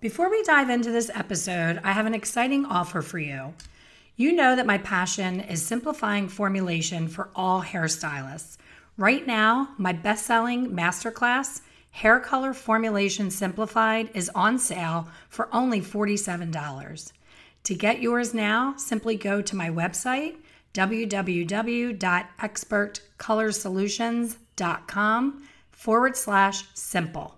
Before we dive into this episode, I have an exciting offer for you. You know that my passion is simplifying formulation for all hairstylists. Right now, my best selling masterclass, Hair Color Formulation Simplified, is on sale for only $47. To get yours now, simply go to my website, www.expertcolorsolutions.com forward slash simple.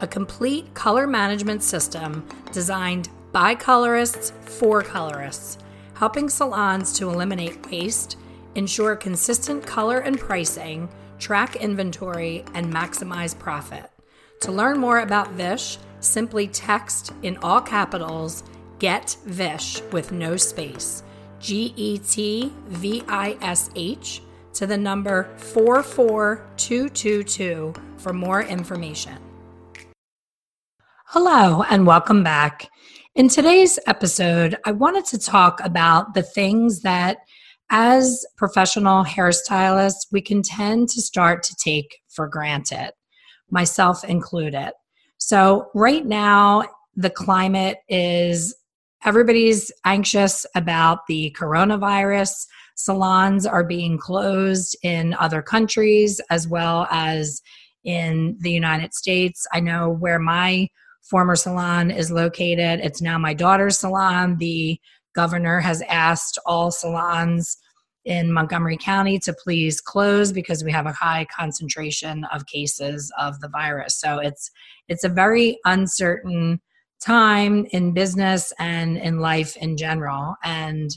a complete color management system designed by colorists for colorists, helping salons to eliminate waste, ensure consistent color and pricing, track inventory, and maximize profit. To learn more about Vish, simply text in all capitals Get Vish with no space, G E T V I S H, to the number 44222 for more information. Hello, and welcome back. In today's episode, I wanted to talk about the things that, as professional hairstylists, we can tend to start to take for granted, myself included. So, right now, the climate is everybody's anxious about the coronavirus. Salons are being closed in other countries as well as in the United States. I know where my former salon is located. It's now my daughter's salon. The governor has asked all salons in Montgomery County to please close because we have a high concentration of cases of the virus. So it's it's a very uncertain time in business and in life in general. And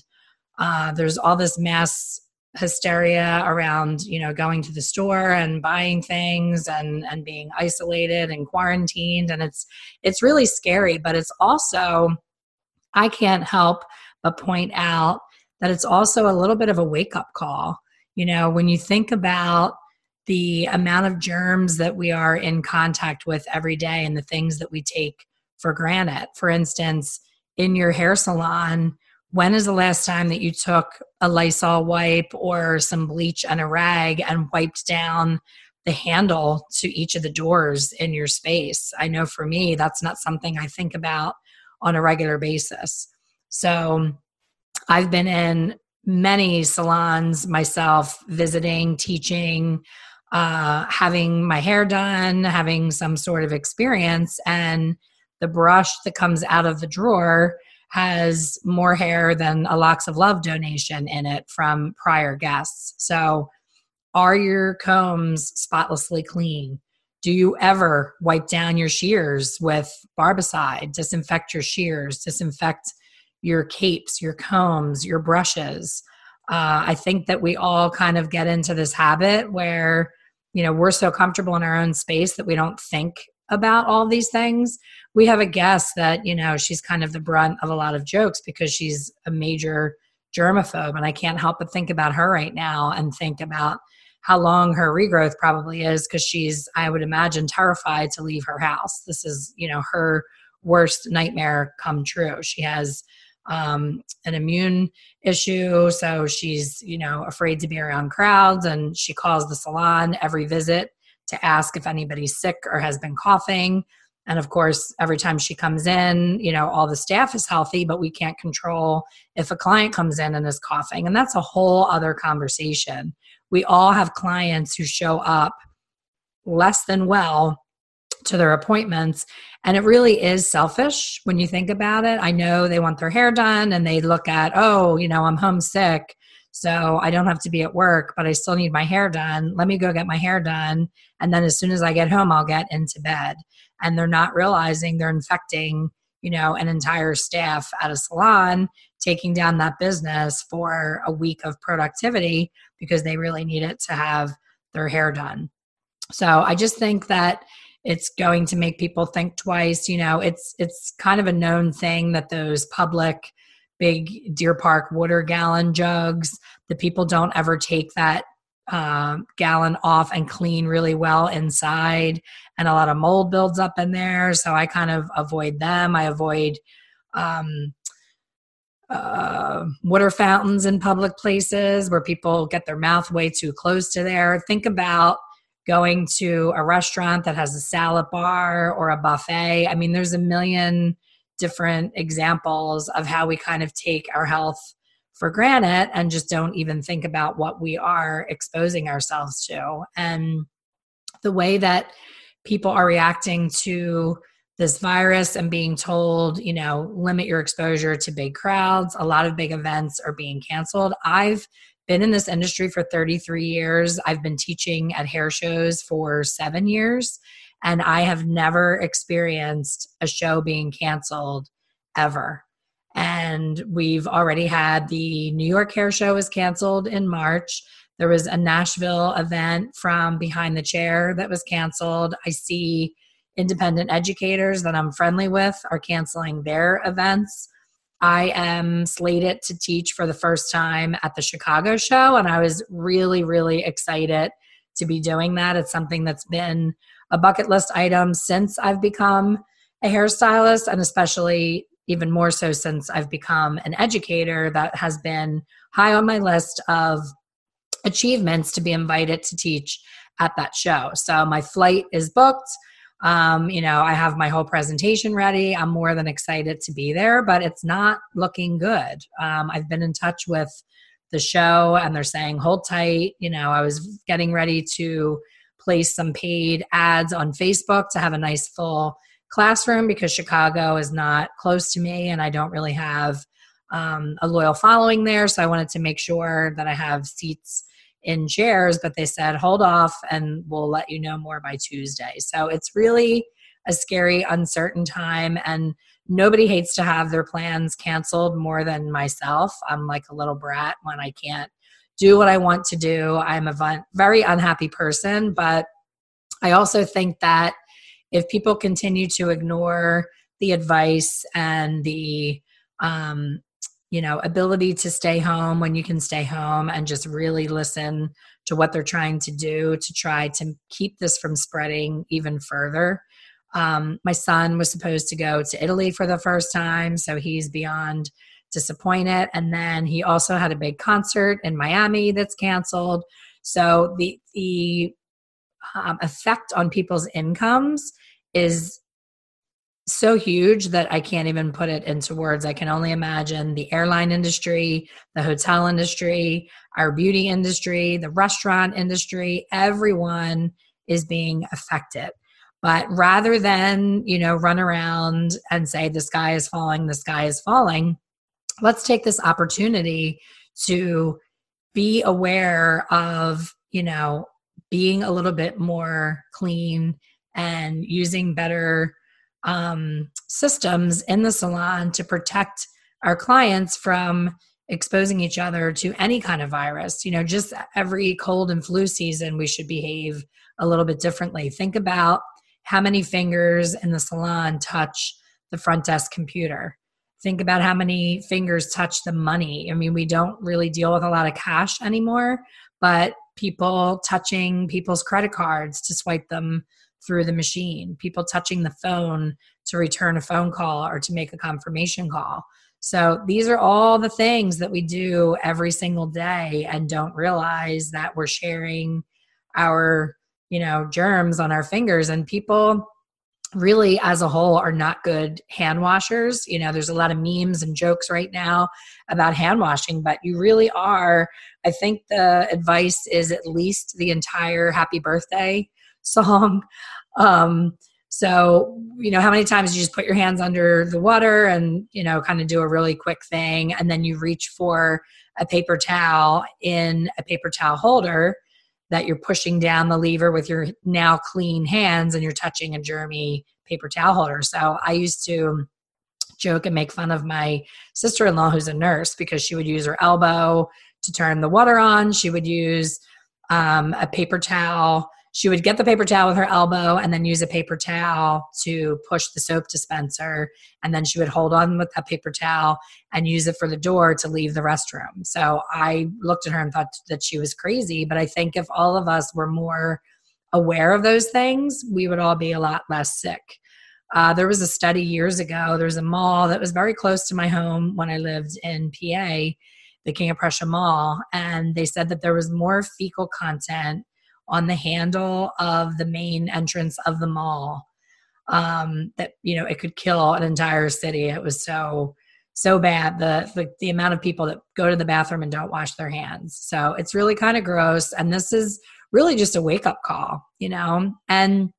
uh, there's all this mass hysteria around you know going to the store and buying things and and being isolated and quarantined. And it's it's really scary but it's also i can't help but point out that it's also a little bit of a wake up call. You know when you think about the amount of germs that we are in contact with every day and the things that we take for granted. For instance in your hair salon when is the last time that you took a Lysol wipe or some bleach and a rag and wiped down the handle to each of the doors in your space? I know for me, that's not something I think about on a regular basis. So I've been in many salons myself, visiting, teaching, uh, having my hair done, having some sort of experience, and the brush that comes out of the drawer has more hair than a Locks of Love donation in it from prior guests. So, are your combs spotlessly clean? Do you ever wipe down your shears with barbicide, disinfect your shears, disinfect your capes, your combs, your brushes? Uh, I think that we all kind of get into this habit where, you know, we're so comfortable in our own space that we don't think about all these things. We have a guest that, you know, she's kind of the brunt of a lot of jokes because she's a major germaphobe. And I can't help but think about her right now and think about how long her regrowth probably is because she's, I would imagine, terrified to leave her house. This is, you know, her worst nightmare come true. She has um, an immune issue, so she's, you know, afraid to be around crowds and she calls the salon every visit to ask if anybody's sick or has been coughing. And of course, every time she comes in, you know, all the staff is healthy, but we can't control if a client comes in and is coughing. And that's a whole other conversation. We all have clients who show up less than well to their appointments. And it really is selfish when you think about it. I know they want their hair done and they look at, oh, you know, I'm homesick. So I don't have to be at work, but I still need my hair done. Let me go get my hair done. And then as soon as I get home, I'll get into bed. And they're not realizing they're infecting, you know, an entire staff at a salon, taking down that business for a week of productivity because they really need it to have their hair done. So I just think that it's going to make people think twice you know it's it's kind of a known thing that those public big deer park water gallon jugs. The people don't ever take that um, gallon off and clean really well inside and a lot of mold builds up in there. So i kind of avoid them. I avoid um, uh, water fountains in public places where people get their mouth way too close to there. Think about going to a restaurant that has a salad bar or a buffet. I mean, there's a million different examples of how we kind of take our health for granted and just don't even think about what we are exposing ourselves to. And the way that people are reacting to this virus and being told, you know, limit your exposure to big crowds, a lot of big events are being canceled. I've been in this industry for 33 years. I've been teaching at hair shows for seven years, and I have never experienced a show being canceled ever. And we've already had the New York Hair Show was canceled in March. There was a Nashville event from Behind the Chair that was canceled. I see independent educators that I'm friendly with are canceling their events. I am slated to teach for the first time at the Chicago show, and I was really, really excited to be doing that. It's something that's been a bucket list item since I've become a hairstylist, and especially even more so since I've become an educator. That has been high on my list of achievements to be invited to teach at that show. So my flight is booked. Um, you know, I have my whole presentation ready. I'm more than excited to be there, but it's not looking good. Um, I've been in touch with the show and they're saying, hold tight. You know, I was getting ready to place some paid ads on Facebook to have a nice full classroom because Chicago is not close to me and I don't really have um, a loyal following there. So I wanted to make sure that I have seats in chairs, but they said, hold off and we'll let you know more by Tuesday. So it's really a scary, uncertain time. And nobody hates to have their plans canceled more than myself. I'm like a little brat when I can't do what I want to do. I'm a very unhappy person, but I also think that if people continue to ignore the advice and the um, you know ability to stay home when you can stay home and just really listen to what they're trying to do to try to keep this from spreading even further um, my son was supposed to go to italy for the first time so he's beyond disappointed and then he also had a big concert in miami that's canceled so the the um, effect on people's incomes is so huge that I can't even put it into words. I can only imagine the airline industry, the hotel industry, our beauty industry, the restaurant industry, everyone is being affected. But rather than, you know, run around and say the sky is falling, the sky is falling, let's take this opportunity to be aware of, you know, being a little bit more clean and using better um, systems in the salon to protect our clients from exposing each other to any kind of virus. You know, just every cold and flu season, we should behave a little bit differently. Think about how many fingers in the salon touch the front desk computer. Think about how many fingers touch the money. I mean, we don't really deal with a lot of cash anymore, but people touching people's credit cards to swipe them through the machine, people touching the phone to return a phone call or to make a confirmation call. So these are all the things that we do every single day and don't realize that we're sharing our, you know, germs on our fingers and people really as a whole are not good hand washers. You know, there's a lot of memes and jokes right now about hand washing, but you really are. I think the advice is at least the entire happy birthday song. Um, so, you know, how many times you just put your hands under the water and, you know, kind of do a really quick thing, and then you reach for a paper towel in a paper towel holder that you're pushing down the lever with your now clean hands and you're touching a germy paper towel holder. So I used to joke and make fun of my sister in law, who's a nurse, because she would use her elbow to turn the water on. She would use um, a paper towel she would get the paper towel with her elbow and then use a paper towel to push the soap dispenser. And then she would hold on with that paper towel and use it for the door to leave the restroom. So I looked at her and thought that she was crazy. But I think if all of us were more aware of those things, we would all be a lot less sick. Uh, there was a study years ago. There was a mall that was very close to my home when I lived in PA, the King of Prussia Mall, and they said that there was more fecal content on the handle of the main entrance of the mall um, that you know it could kill an entire city. It was so so bad the, the the amount of people that go to the bathroom and don't wash their hands. So it's really kind of gross, and this is really just a wake up call, you know. And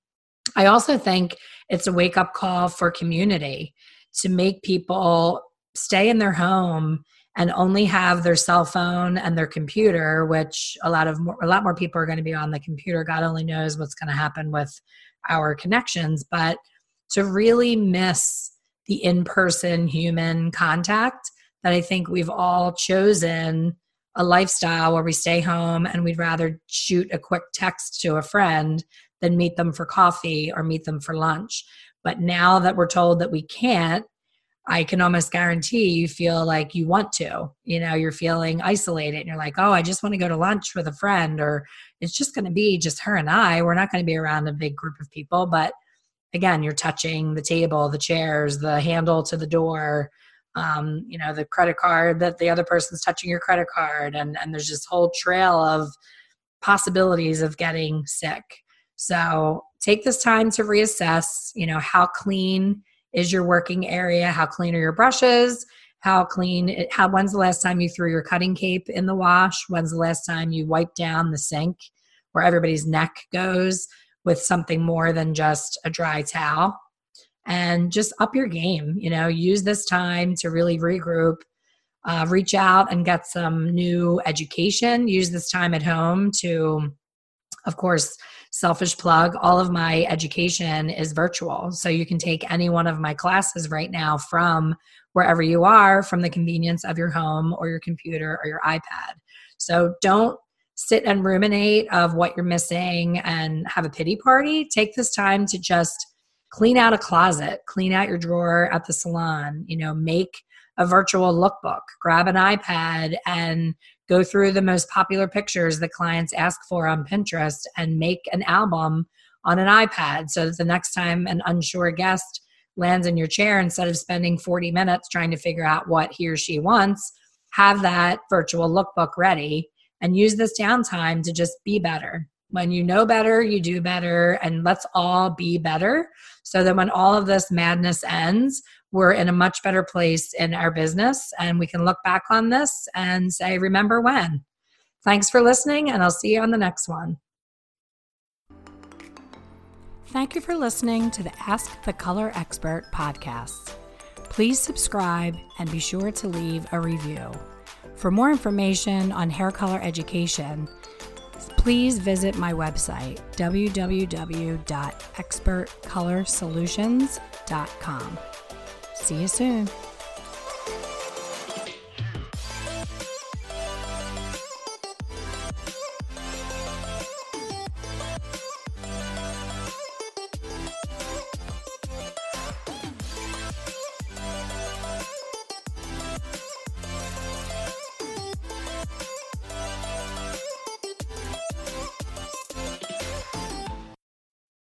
I also think it's a wake up call for community to make people stay in their home and only have their cell phone and their computer which a lot of more, a lot more people are going to be on the computer. God only knows what's going to happen with our connections but to really miss the in-person human contact that i think we've all chosen a lifestyle where we stay home and we'd rather shoot a quick text to a friend than meet them for coffee or meet them for lunch. But now that we're told that we can't I can almost guarantee you feel like you want to. You know, you're feeling isolated and you're like, oh, I just want to go to lunch with a friend, or it's just going to be just her and I. We're not going to be around a big group of people. But again, you're touching the table, the chairs, the handle to the door, um, you know, the credit card that the other person's touching your credit card. And, and there's this whole trail of possibilities of getting sick. So take this time to reassess, you know, how clean is your working area how clean are your brushes how clean how when's the last time you threw your cutting cape in the wash? When's the last time you wiped down the sink where everybody's neck goes with something more than just a dry towel? And just up your game you know use this time to really regroup uh, reach out and get some new education. Use this time at home to of course selfish plug all of my education is virtual. So you can take any one of my classes right now from wherever you are from the convenience of your home or your computer or your ipad. So don't sit and ruminate of what you're missing and have a pity party. Take this time to just clean out a closet clean out your drawer at the salon you know make a virtual lookbook grab an ipad and go through the most popular pictures that clients ask for on Pinterest and make an album on an iPad so that the next time an unsure guest lands in your chair, instead of spending 40 minutes trying to figure out what he or she wants, have that virtual lookbook ready and use this downtime to just be better. When you know better, you do better, and let's all be better so that when all of this madness ends, we're in a much better place in our business and we can look back on this and say, remember when. Thanks for listening, and I'll see you on the next one. Thank you for listening to the Ask the Color Expert podcast. Please subscribe and be sure to leave a review. For more information on hair color education, please visit my website, www.expertcolorsolutions.com. See you soon.